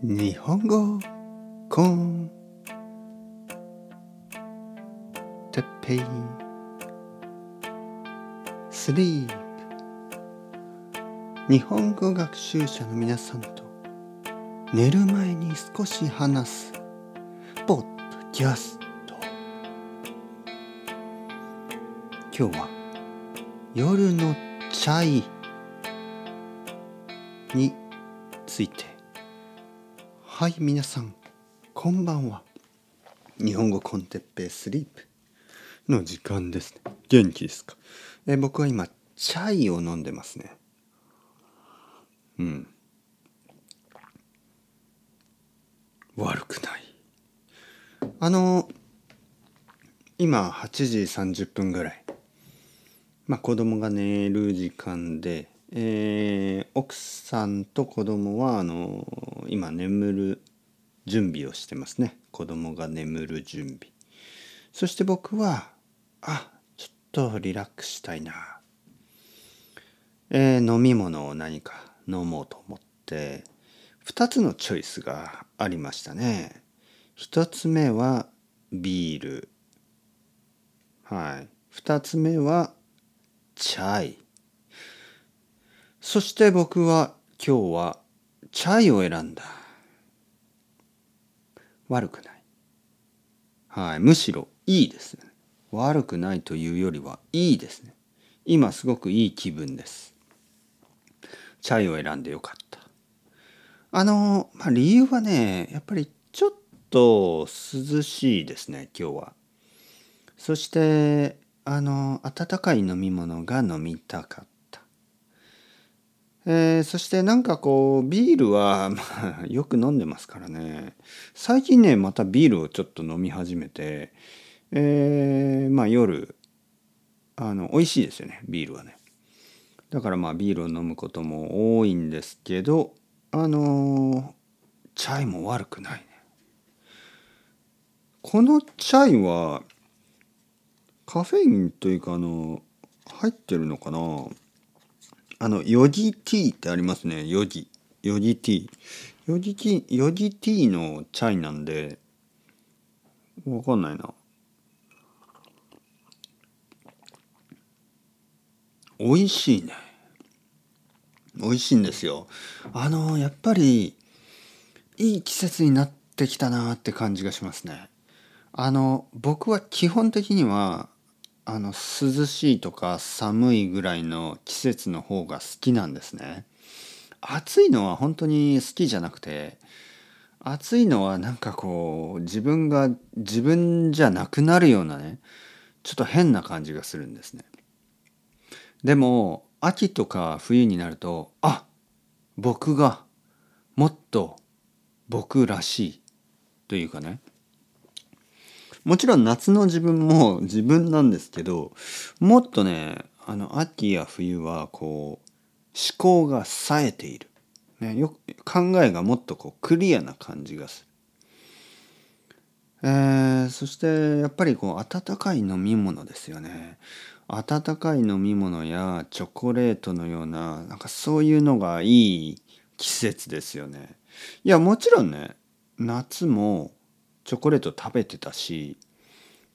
日本語コンテッペイスリープ日本語学習者の皆さんと寝る前に少し話す。ポッドキャスト。今日は夜のチャイについて。はい皆さんこんばんは。日本語コンテッペイスリープ。の時間ですね。元気ですか？え僕は今チャイを飲んでますね。うん。悪くない。あの今8時30分ぐらい。まあ子供が寝る時間でえー、奥さんと子供はあの今眠る準備をしてますね。子供が眠る準備。そして僕はあちょっとリラックスしたいな。えー、飲み物を何か飲もうと思って2つのチョイスがありましたね。1つ目はビール。はい。2つ目はチャイ。そして僕は今日はチャイを選んだ。悪くない。はい。むしろいいですね。悪くないというよりはいいですね。今すごくいい気分です。チャイを選んでよかった。あの、まあ、理由はね、やっぱりちょっと涼しいですね、今日は。そして、あの、温かい飲み物が飲みたかった。えー、そしてなんかこうビールは、まあ、よく飲んでますからね。最近ねまたビールをちょっと飲み始めて、えー、まあ夜あの美味しいですよねビールはね。だからまあビールを飲むことも多いんですけどあのチャイも悪くないね。このチャイはカフェインというかあの入ってるのかな？あの、ヨギティーってありますね。ヨギ。ヨギティー。ヨギティー、ヨギティーのチャイなんで、わかんないな。美味しいね。美味しいんですよ。あの、やっぱり、いい季節になってきたなって感じがしますね。あの、僕は基本的には、あの涼しいとか寒いぐらいの季節の方が好きなんですね。暑いのは本当に好きじゃなくて暑いのはなんかこう自分が自分じゃなくなるようなねちょっと変な感じがするんですね。でも秋とか冬になるとあ僕がもっと僕らしいというかねもちろん夏の自分も自分なんですけどもっとねあの秋や冬はこう思考が冴えている、ね、よ考えがもっとこうクリアな感じがする、えー、そしてやっぱりこう温かい飲み物ですよね。温かい飲み物やチョコレートのようななんかそういうのがいい季節ですよね。いやもちろんね夏もチョコレート食べてたし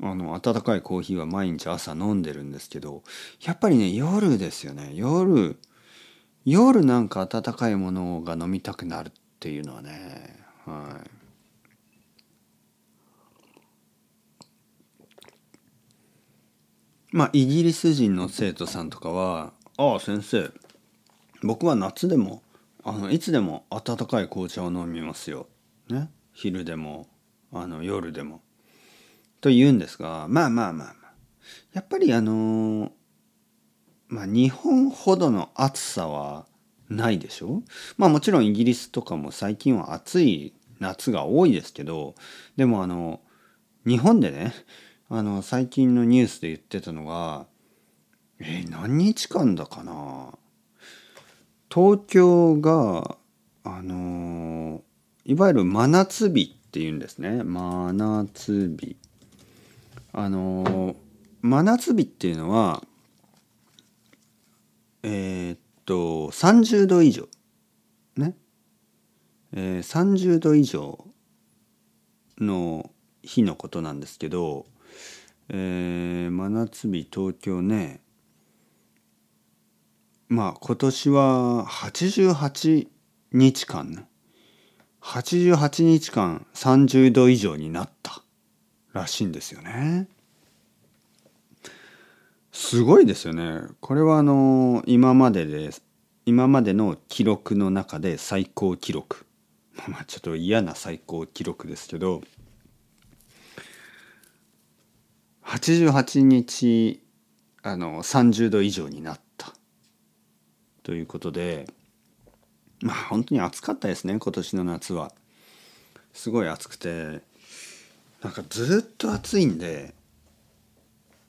あの温かいコーヒーは毎日朝飲んでるんですけどやっぱりね夜ですよね。夜夜なんか温かいものが飲みたくなるっていうのはねはい。まあイギリス人の生徒さんとかは「ああ先生僕は夏でもあのいつでも温かい紅茶を飲みますよ」ね。昼でも。あの夜でも。と言うんですがまあまあまあまあ。やっぱりあのまあ日本ほどの暑さはないでしょ？まあもちろんイギリスとかも最近は暑い夏が多いですけどでもあの日本でねあの最近のニュースで言ってたのがえー、何日間だかな？東京があのいわゆる真夏日っていうんですね。真夏日。あの真夏日っていうのはえー、っと30度以上ね。えー、30度以上の日のことなんですけど、えー、真夏日東京ね。まあ今年は88日間ね。88日間30度以上になったらしいんですよね。すごいですよね。これはあの今までで今までの記録の中で最高記録 まあちょっと嫌な最高記録ですけど88日あの30度以上になったということでまあ本当に暑かったですね今年の夏は。すごい暑くてなんかずっと暑いんで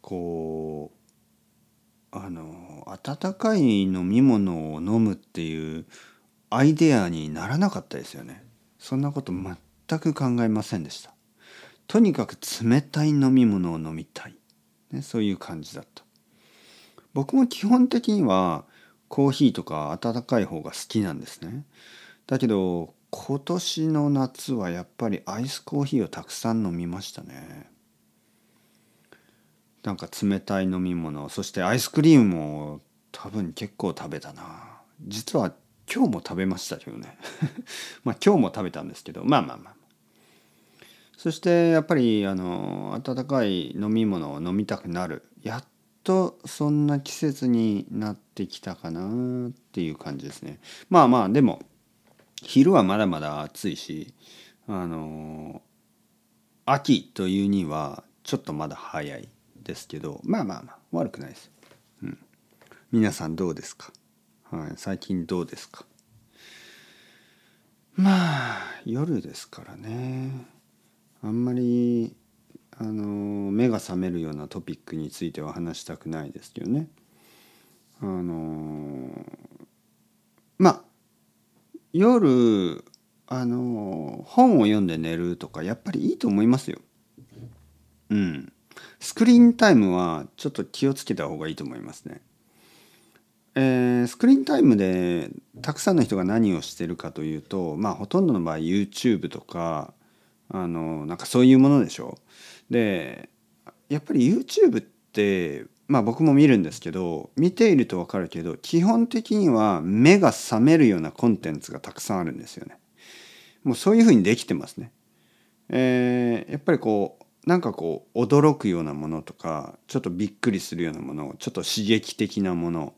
こうあの温かい飲み物を飲むっていうアイデアにならなかったですよね。そんなこと全く考えませんでした。とにかく冷たい飲み物を飲みたい、ね、そういう感じだった僕も基本的にはコーヒーとか温かい方が好きなんですね。だけど今年の夏はやっぱりアイスコーヒーをたくさん飲みましたね。なんか冷たい飲み物そしてアイスクリームも多分結構食べたな。実は今日も食べましたけどね。まあ今日も食べたんですけどまあまあまあ。そしてやっぱりあの温かい飲み物を飲みたくなる。やっとそんな季節になってきたかなっていう感じですね。まあまあでも昼はまだまだ暑いしあの秋というにはちょっとまだ早いですけどまあまあまあ悪くないです、うん、皆さんどうですか、はい、最近どうですか？まあ夜ですからねあんまりあの目が覚めるようなトピックについては話したくないですけどね。あのまあ夜あの本を読んで寝るとかやっぱりいいと思いますよ。うん。スクリーンタイムはちょっと気をつけた方がいいと思いますね。えー、スクリーンタイムでたくさんの人が何をしてるかというとまあほとんどの場合 YouTube とかあのなんかそういうものでしょでやっぱり YouTube ってまあ僕も見るんですけど見ていると分かるけど基本的には目が覚めるようなコンテンツがたくさんあるんですよね。もうそういうふうにできてますね。えー、やっぱりこうなんかこう驚くようなものとかちょっとびっくりするようなものちょっと刺激的なもの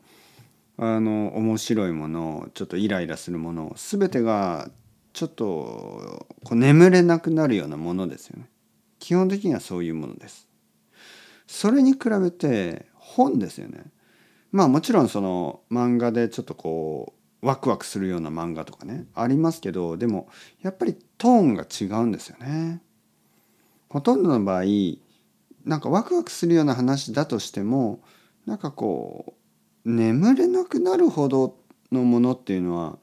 あの面白いものちょっとイライラするもの全てがちょっとこう眠れなくなるようなものですよね基本的にはそういうものですそれに比べて本ですよねまあもちろんその漫画でちょっとこうワクワクするような漫画とかねありますけどでもやっぱりトーンが違うんですよねほとんどの場合なんかワクワクするような話だとしてもなんかこう眠れなくなるほどのものっていうのは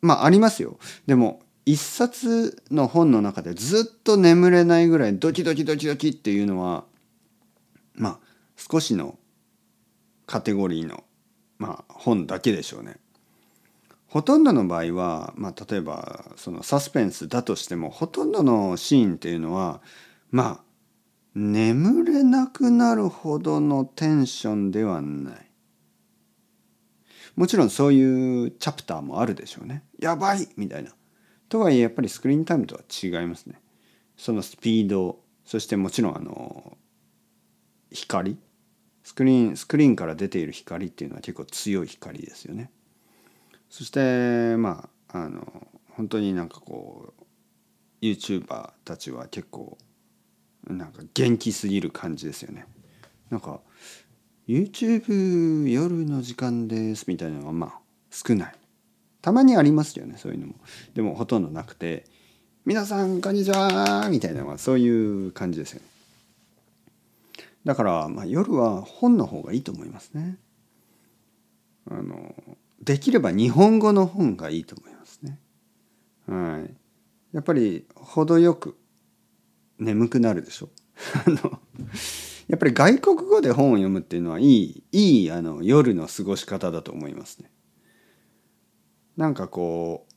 まあありますよ。でも一冊の本の中でずっと眠れないぐらいドキドキドキドキっていうのはまあ少しのカテゴリーの、まあ、本だけでしょうね。ほとんどの場合は、まあ、例えばそのサスペンスだとしてもほとんどのシーンっていうのはまあ眠れなくなるほどのテンションではない。もちろんそういうチャプターもあるでしょうね。やばいみたいな。とはいえやっぱりスクリーンタイムとは違いますね。そのスピードそしてもちろんあの光？スクリーンスクリーンから出ている光っていうのは結構強い光ですよね。そしてまああの本当になんかこう YouTuber たちは結構なんか元気すぎる感じですよね。なんか YouTube 夜の時間ですみたいなのがまあ少ないたまにありますよねそういうのもでもほとんどなくて皆さんこんにちはみたいなのはそういう感じですよねだからまあ夜は本の方がいいと思いますね。あのできれば日本語の本がいいと思いますね。はい。やっぱり程よく眠くなるでしょ。あのやっぱり外国語で本を読むっていうのはいいいいあの夜の過ごし方だと思いますね。なんかこう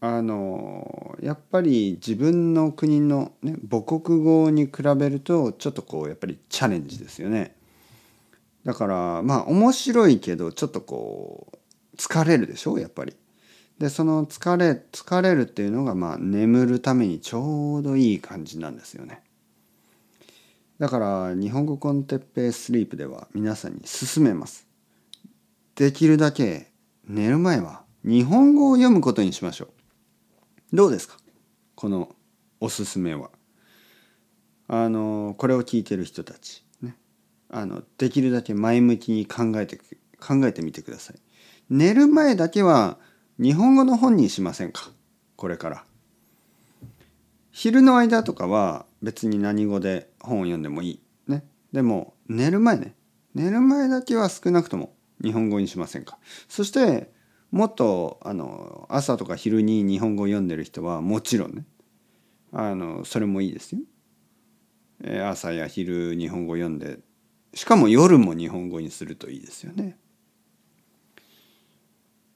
あのやっぱり自分の国の、ね、母国語に比べるとちょっとこうやっぱりチャレンジですよね。だからまあ面白いけどちょっとこう疲れるでしょ？やっぱり。でその疲れ疲れるっていうのがまあ眠るためにちょうどいい感じなんですよね。だから日本語コンテッペイスリープでは皆さんに勧めます。できるだけ寝る前は日本語を読むことにしましょう。どうですか？このおすすめは。あのこれを聞いてる人たち、ね、あのできるだけ前向きに考えて考えてみてください。寝る前だけは日本語の本にしませんか？これから。昼の間とかは別に何語で本を読んでもいい。ね。でも寝る前ね。寝る前だけは少なくとも日本語にしませんか？そしてもっとあの朝とか昼に日本語を読んでる人はもちろんねあのそれもいいですよ。朝や昼日本語を読んでしかも夜も日本語にするといいですよね。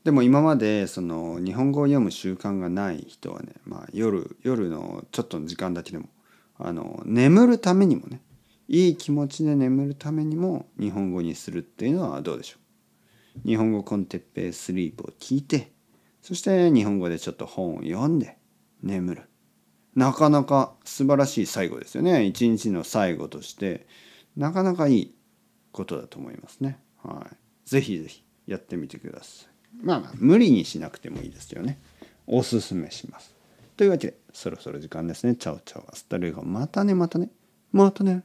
でも今までその日本語を読む習慣がない人はね、まあ、夜夜のちょっとの時間だけでもあの眠るためにもねいい気持ちで眠るためにも日本語にするっていうのはどうでしょう？日本語コンテッペイスリープを聞いてそして日本語でちょっと本を読んで眠るなかなか素晴らしい最後ですよね一日の最後としてなかなかいいことだと思いますねはいぜひぜひやってみてくださいまあ無理にしなくてもいいですよね。おすすめします。というわけでそろそろ時間ですね。チャオチャオ hasta luego またねまたねまたね。